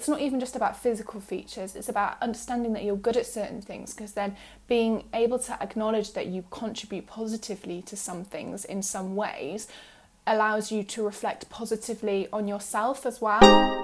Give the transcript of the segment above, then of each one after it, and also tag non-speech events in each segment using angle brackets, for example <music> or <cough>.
it's not even just about physical features, it's about understanding that you're good at certain things because then being able to acknowledge that you contribute positively to some things in some ways allows you to reflect positively on yourself as well.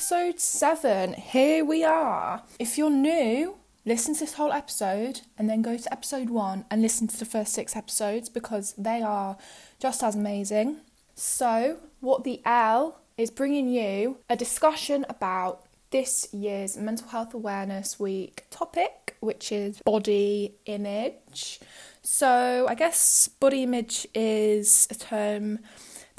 Episode seven. Here we are. If you're new, listen to this whole episode and then go to episode one and listen to the first six episodes because they are just as amazing. So, what the L is bringing you a discussion about this year's Mental Health Awareness Week topic, which is body image. So, I guess body image is a term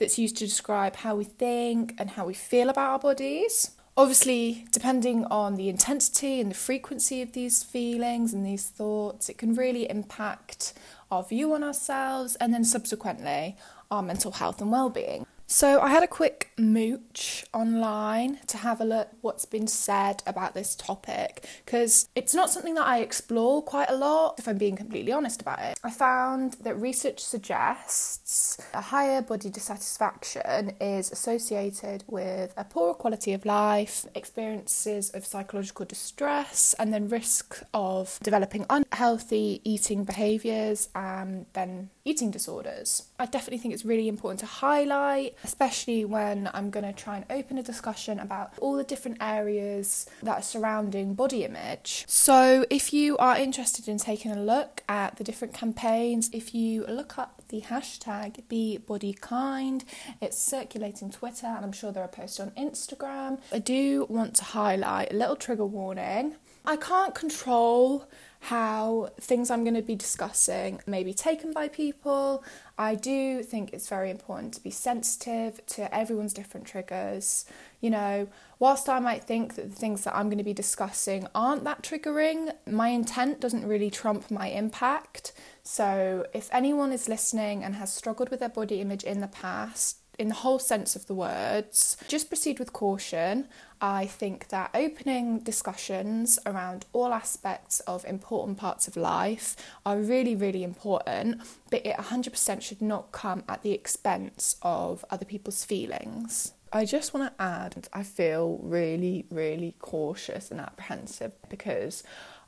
that's used to describe how we think and how we feel about our bodies. Obviously, depending on the intensity and the frequency of these feelings and these thoughts, it can really impact our view on ourselves and then subsequently our mental health and well-being. So I had a quick mooch online to have a look what's been said about this topic because it's not something that I explore quite a lot if I'm being completely honest about it. I found that research suggests a higher body dissatisfaction is associated with a poorer quality of life, experiences of psychological distress and then risk of developing unhealthy eating behaviors and then eating disorders. I definitely think it's really important to highlight especially when I'm going to try and open a discussion about all the different areas that are surrounding body image. So, if you are interested in taking a look at the different campaigns, if you look up the hashtag Be Body Kind, it's circulating Twitter, and I'm sure there are posts on Instagram. I do want to highlight a little trigger warning. I can't control how things I'm going to be discussing may be taken by people. I do think it's very important to be sensitive to everyone's different triggers. You know, whilst I might think that the things that I'm going to be discussing aren't that triggering, my intent doesn't really trump my impact. So, if anyone is listening and has struggled with their body image in the past, in the whole sense of the words, just proceed with caution. I think that opening discussions around all aspects of important parts of life are really, really important, but it 100% should not come at the expense of other people's feelings. I just want to add, I feel really, really cautious and apprehensive because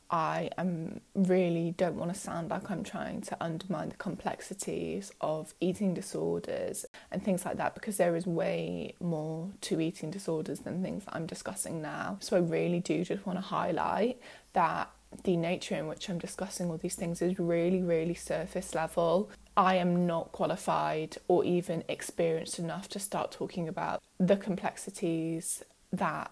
I am really don't want to sound like I'm trying to undermine the complexities of eating disorders and things like that because there is way more to eating disorders than things that I'm discussing now. So I really do just want to highlight that the nature in which I'm discussing all these things is really, really surface level. I am not qualified or even experienced enough to start talking about the complexities that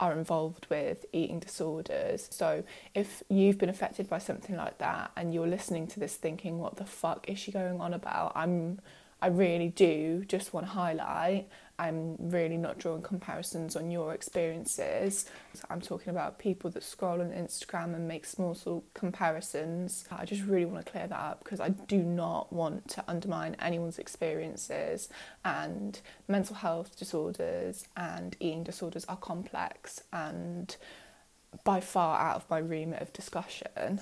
are involved with eating disorders. So, if you've been affected by something like that and you're listening to this thinking, what the fuck is she going on about? I'm I really do just want to highlight I'm really not drawing comparisons on your experiences. I'm talking about people that scroll on Instagram and make small sort of comparisons. I just really want to clear that up because I do not want to undermine anyone's experiences. And mental health disorders and eating disorders are complex and by far out of my remit of discussion.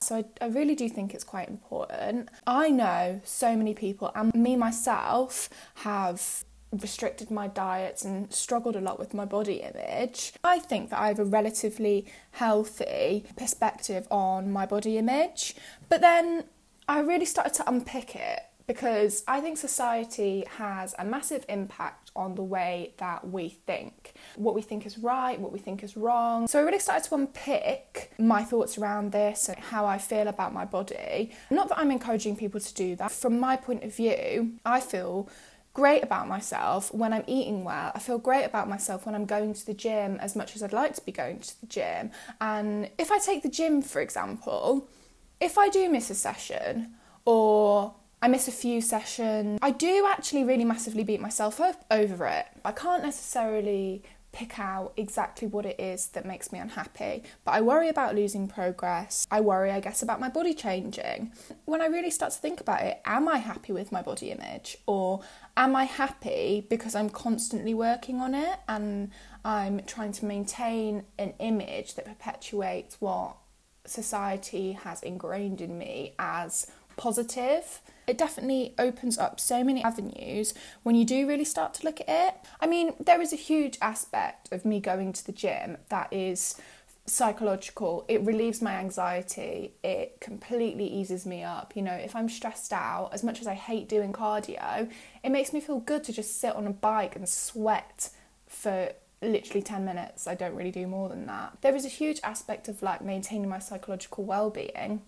So I, I, really do think it's quite important. I know so many people, and me myself, have restricted my diets and struggled a lot with my body image. I think that I have a relatively healthy perspective on my body image, but then I really started to unpick it because I think society has a massive impact on the way that we think, what we think is right, what we think is wrong. So I really started to unpick my thoughts around this and how I feel about my body. Not that I'm encouraging people to do that. From my point of view, I feel great about myself when I'm eating well. I feel great about myself when I'm going to the gym as much as I'd like to be going to the gym. And if I take the gym, for example, if I do miss a session or I miss a few sessions, I do actually really massively beat myself up over it. I can't necessarily pick out exactly what it is that makes me unhappy. But I worry about losing progress. I worry, I guess, about my body changing. When I really start to think about it, am I happy with my body image? Or am I happy because I'm constantly working on it and I'm trying to maintain an image that perpetuates what society has ingrained in me as positive? It definitely opens up so many avenues when you do really start to look at it. I mean, there is a huge aspect of me going to the gym that is psychological. It relieves my anxiety. It completely eases me up. You know, if I'm stressed out, as much as I hate doing cardio, it makes me feel good to just sit on a bike and sweat for literally 10 minutes. I don't really do more than that. There is a huge aspect of like maintaining my psychological well-being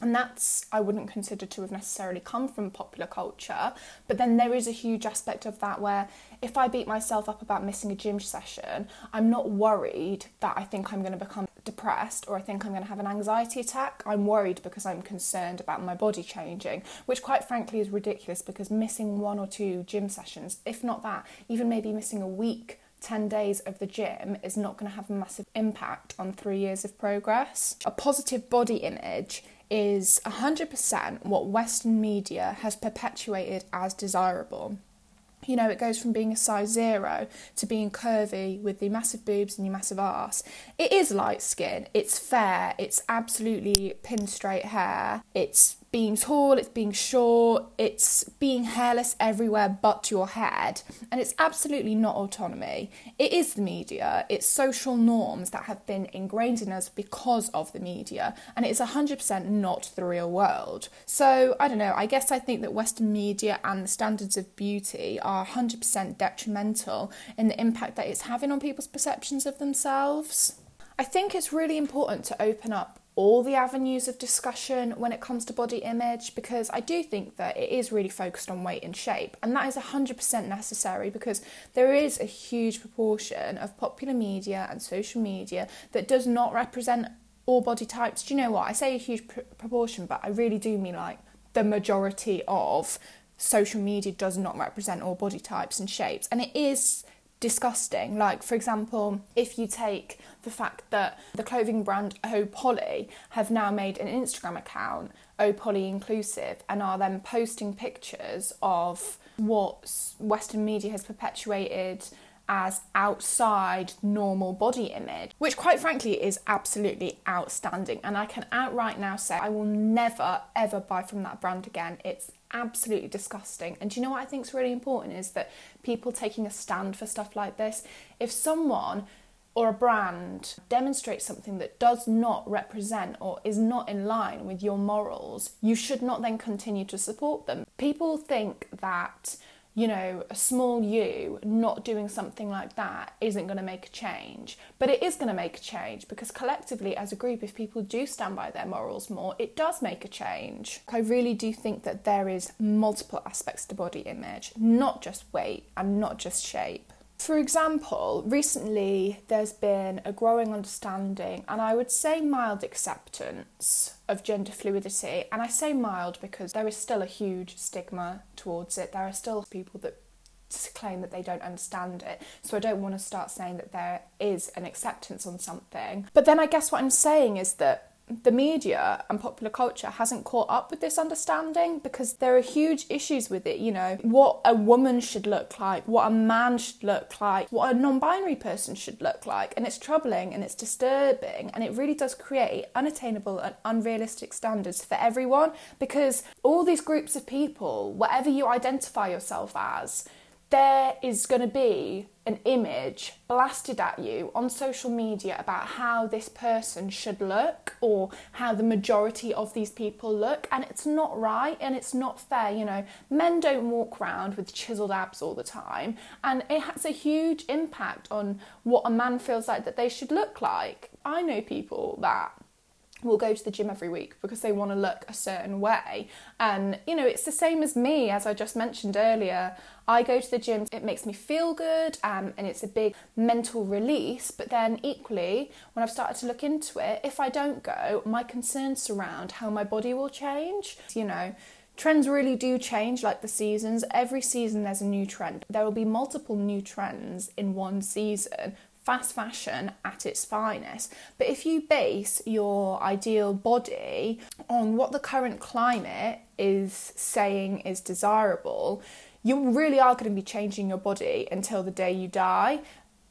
and that's I wouldn't consider to have necessarily come from popular culture. But then there is a huge aspect of that where if I beat myself up about missing a gym session, I'm not worried that I think I'm going to become depressed or I think I'm going to have an anxiety attack. I'm worried because I'm concerned about my body changing, which quite frankly is ridiculous because missing one or two gym sessions, if not that, even maybe missing a week 10 days of the gym is not going to have a massive impact on three years of progress. A positive body image is 100% what Western media has perpetuated as desirable. You know, it goes from being a size zero to being curvy with the massive boobs and your massive ass. It is light skin, it's fair, it's absolutely pin straight hair, it's being tall, it's being short, it's being hairless everywhere but your head, and it's absolutely not autonomy. It is the media, it's social norms that have been ingrained in us because of the media, and it is 100% not the real world. So, I don't know, I guess I think that Western media and the standards of beauty are 100% detrimental in the impact that it's having on people's perceptions of themselves. I think it's really important to open up all the avenues of discussion when it comes to body image because I do think that it is really focused on weight and shape, and that is 100% necessary because there is a huge proportion of popular media and social media that does not represent all body types. Do you know what? I say a huge pr- proportion, but I really do mean like the majority of social media does not represent all body types and shapes, and it is disgusting. Like, for example, if you take the fact that the clothing brand Oh Polly have now made an Instagram account, Oh Polly Inclusive, and are then posting pictures of what Western media has perpetuated as outside normal body image, which quite frankly is absolutely outstanding. And I can outright now say I will never ever buy from that brand again. It's absolutely disgusting. And do you know what I think is really important is that people taking a stand for stuff like this, if someone or a brand demonstrates something that does not represent or is not in line with your morals, you should not then continue to support them. People think that you know, a small you not doing something like that isn't going to make a change. But it is going to make a change because collectively, as a group, if people do stand by their morals more, it does make a change. I really do think that there is multiple aspects to body image, not just weight and not just shape. For example, recently there's been a growing understanding and I would say mild acceptance of gender fluidity. And I say mild because there is still a huge stigma towards it. There are still people that claim that they don't understand it. So I don't want to start saying that there is an acceptance on something. But then I guess what I'm saying is that the media and popular culture hasn't caught up with this understanding because there are huge issues with it. You know, what a woman should look like, what a man should look like, what a non binary person should look like. And it's troubling and it's disturbing and it really does create unattainable and unrealistic standards for everyone because all these groups of people, whatever you identify yourself as, there is going to be an image blasted at you on social media about how this person should look or how the majority of these people look and it's not right and it's not fair you know. Men don't walk around with chiseled abs all the time and it has a huge impact on what a man feels like that they should look like. I know people that will go to the gym every week because they want to look a certain way. And, you know, it's the same as me, as I just mentioned earlier. I go to the gym, it makes me feel good um, and it's a big mental release. But then, equally, when I've started to look into it, if I don't go, my concerns surround how my body will change. You know, Trends really do change like the seasons. Every season there's a new trend. There will be multiple new trends in one season. Fast fashion at its finest. But if you base your ideal body on what the current climate is saying is desirable, you really are going to be changing your body until the day you die.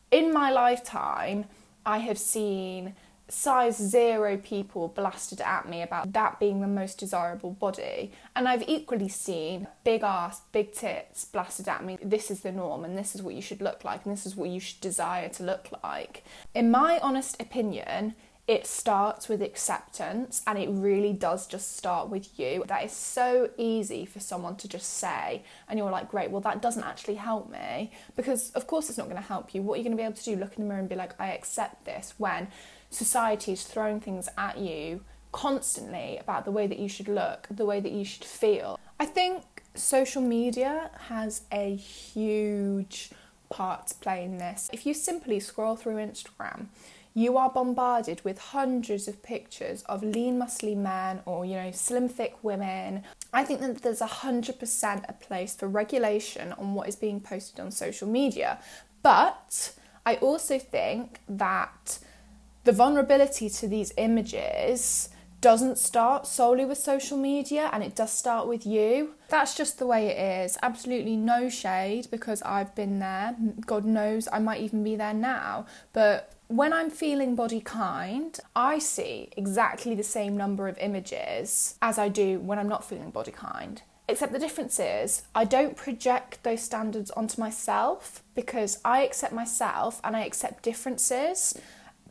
In my lifetime, I have seen size zero people blasted at me about that being the most desirable body. And I've equally seen big ass, big tits blasted at me. This is the norm and this is what you should look like and this is what you should desire to look like. In my honest opinion, it starts with acceptance and it really does just start with you. That is so easy for someone to just say, and you're like, great, well, that doesn't actually help me because, of course, it's not going to help you. What are you going to be able to do? Look in the mirror and be like, I accept this when society is throwing things at you constantly about the way that you should look, the way that you should feel. I think social media has a huge part to play in this. If you simply scroll through Instagram, you are bombarded with hundreds of pictures of lean, muscly men or, you know, slim, thick women. I think that there's a 100% a place for regulation on what is being posted on social media. But I also think that the vulnerability to these images doesn't start solely with social media and it does start with you. That's just the way it is. Absolutely no shade because I've been there. God knows I might even be there now. But when I'm feeling body kind, I see exactly the same number of images as I do when I'm not feeling body kind. Except the difference is, I don't project those standards onto myself because I accept myself and I accept differences.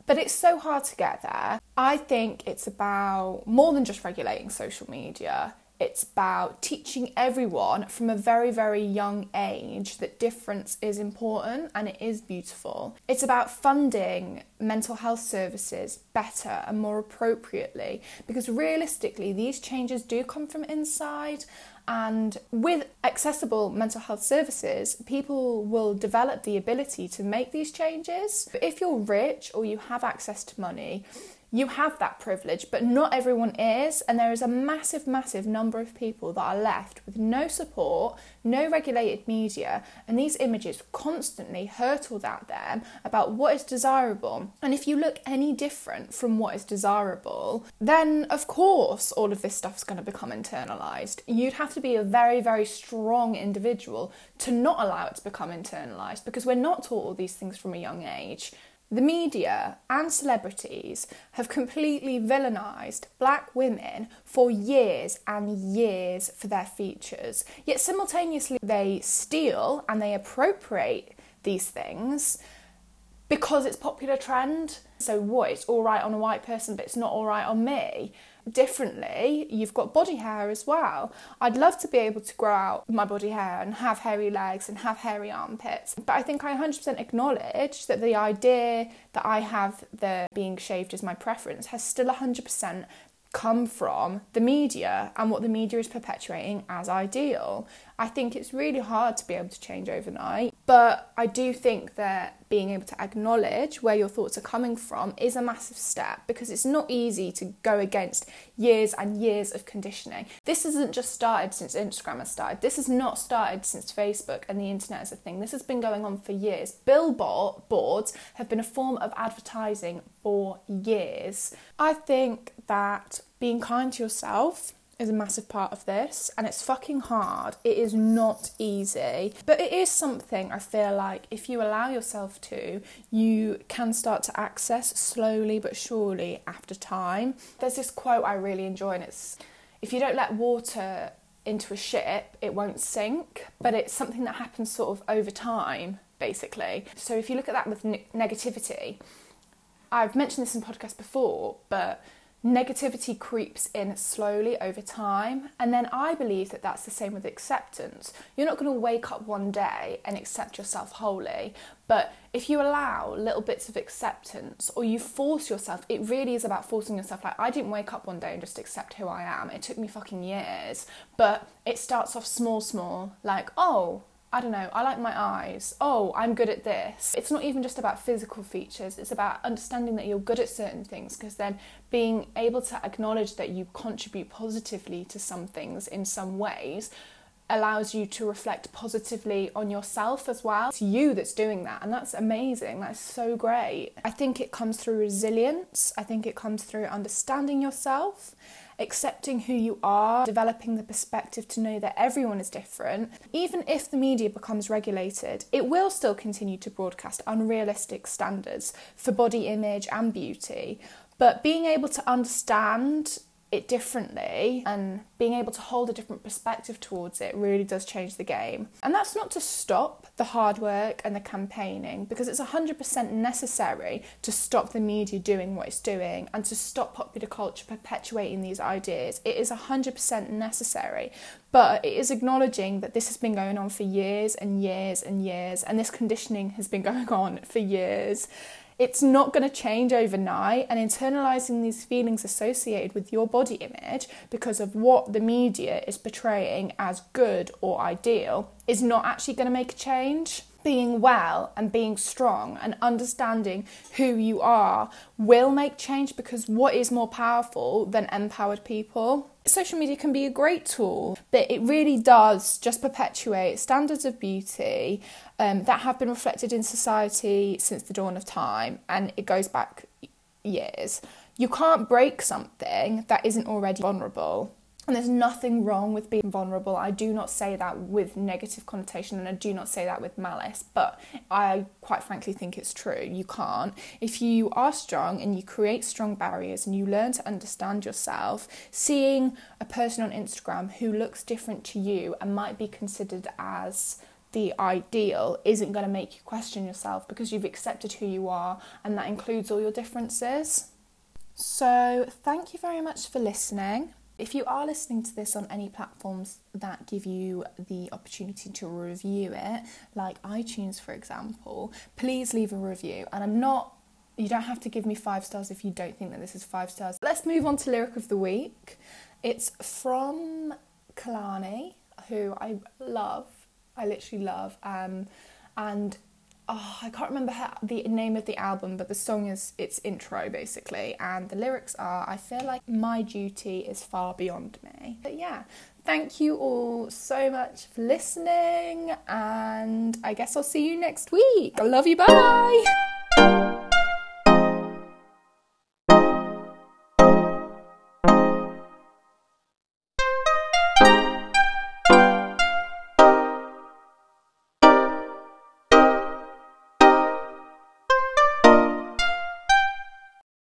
But it's so hard to get there. I think it's about more than just regulating social media. It's about teaching everyone from a very, very young age that difference is important and it is beautiful. It's about funding mental health services better and more appropriately because realistically, these changes do come from inside. And with accessible mental health services, people will develop the ability to make these changes. But if you're rich or you have access to money, you have that privilege, but not everyone is. And there is a massive, massive number of people that are left with no support, no regulated media, and these images constantly hurtled at them about what is desirable. And if you look any different from what is desirable, then of course all of this stuff is going to become internalized. You'd have to be a very, very strong individual to not allow it to become internalized because we're not taught all these things from a young age. The media and celebrities have completely villainised black women for years and years for their features, yet simultaneously they steal and they appropriate these things because it's popular trend. So what? It's all right on a white person, but it's not all right on me differently, you've got body hair as well. I'd love to be able to grow out my body hair and have hairy legs and have hairy armpits, but I think I 100% acknowledge that the idea that I have the being shaved as my preference has still 100% come from the media and what the media is perpetuating as ideal. I think it's really hard to be able to change overnight, but I do think that being able to acknowledge where your thoughts are coming from is a massive step because it's not easy to go against years and years of conditioning. This hasn't just started since Instagram has started. This has not started since Facebook and the internet is a thing. This has been going on for years. Billboards have been a form of advertising for years. I think that being kind to yourself is a massive part of this and it's fucking hard. It is not easy, but it is something I feel like if you allow yourself to, you can start to access slowly but surely after time. There's this quote I really enjoy and it's if you don't let water into a ship, it won't sink, but it's something that happens sort of over time basically. So if you look at that with ne- negativity, I've mentioned this in podcasts before, but negativity creeps in slowly over time. And then I believe that that's the same with acceptance. You're not going to wake up one day and accept yourself wholly, but if you allow little bits of acceptance or you force yourself, it really is about forcing yourself. Like, I didn't wake up one day and just accept who I am. It took me fucking years, but it starts off small, small, like, oh, I don't know, I like my eyes. Oh, I'm good at this. It's not even just about physical features, it's about understanding that you're good at certain things because then being able to acknowledge that you contribute positively to some things in some ways allows you to reflect positively on yourself as well. It's you that's doing that, and that's amazing. That's so great. I think it comes through resilience, I think it comes through understanding yourself. Accepting who you are, developing the perspective to know that everyone is different. Even if the media becomes regulated, it will still continue to broadcast unrealistic standards for body image and beauty. But being able to understand it differently and being able to hold a different perspective towards it really does change the game. And that's not to stop the hard work and the campaigning because it's 100% necessary to stop the media doing what it's doing and to stop popular culture perpetuating these ideas. It is 100% necessary. But it is acknowledging that this has been going on for years and years and years, and this conditioning has been <laughs> going on for years. It's not going to change overnight, and internalizing these feelings associated with your body image because of what the media is portraying as good or ideal is not actually going to make a change being well and being strong and understanding who you are will make change because what is more powerful than empowered people? Social media can be a great tool, but it really does just perpetuate standards of beauty um, that have been reflected in society since the dawn of time, and it goes back years. You can't break something that isn't already vulnerable. And there's nothing wrong with being vulnerable. I do not say that with negative connotation and I do not say that with malice, but I quite frankly think it's true. You can't. If you are strong and you create strong barriers and you learn to understand yourself, seeing a person on Instagram who looks different to you and might be considered as the ideal isn't going to make you question yourself because you've accepted who you are and that includes all your differences. So, thank you very much for listening. If you are listening to this on any platforms that give you the opportunity to review it, like iTunes for example, please leave a review. And I'm not you don't have to give me five stars if you don't think that this is five stars. Let's move on to lyric of the week. It's from Kehlani, who I love. I literally love. Um, and oh, I can't remember her, the name of the album, but the song is its intro basically, and the lyrics are I feel like my duty is far beyond me. But yeah, thank you all so much for listening, and I guess I'll see you next week. I love you, bye!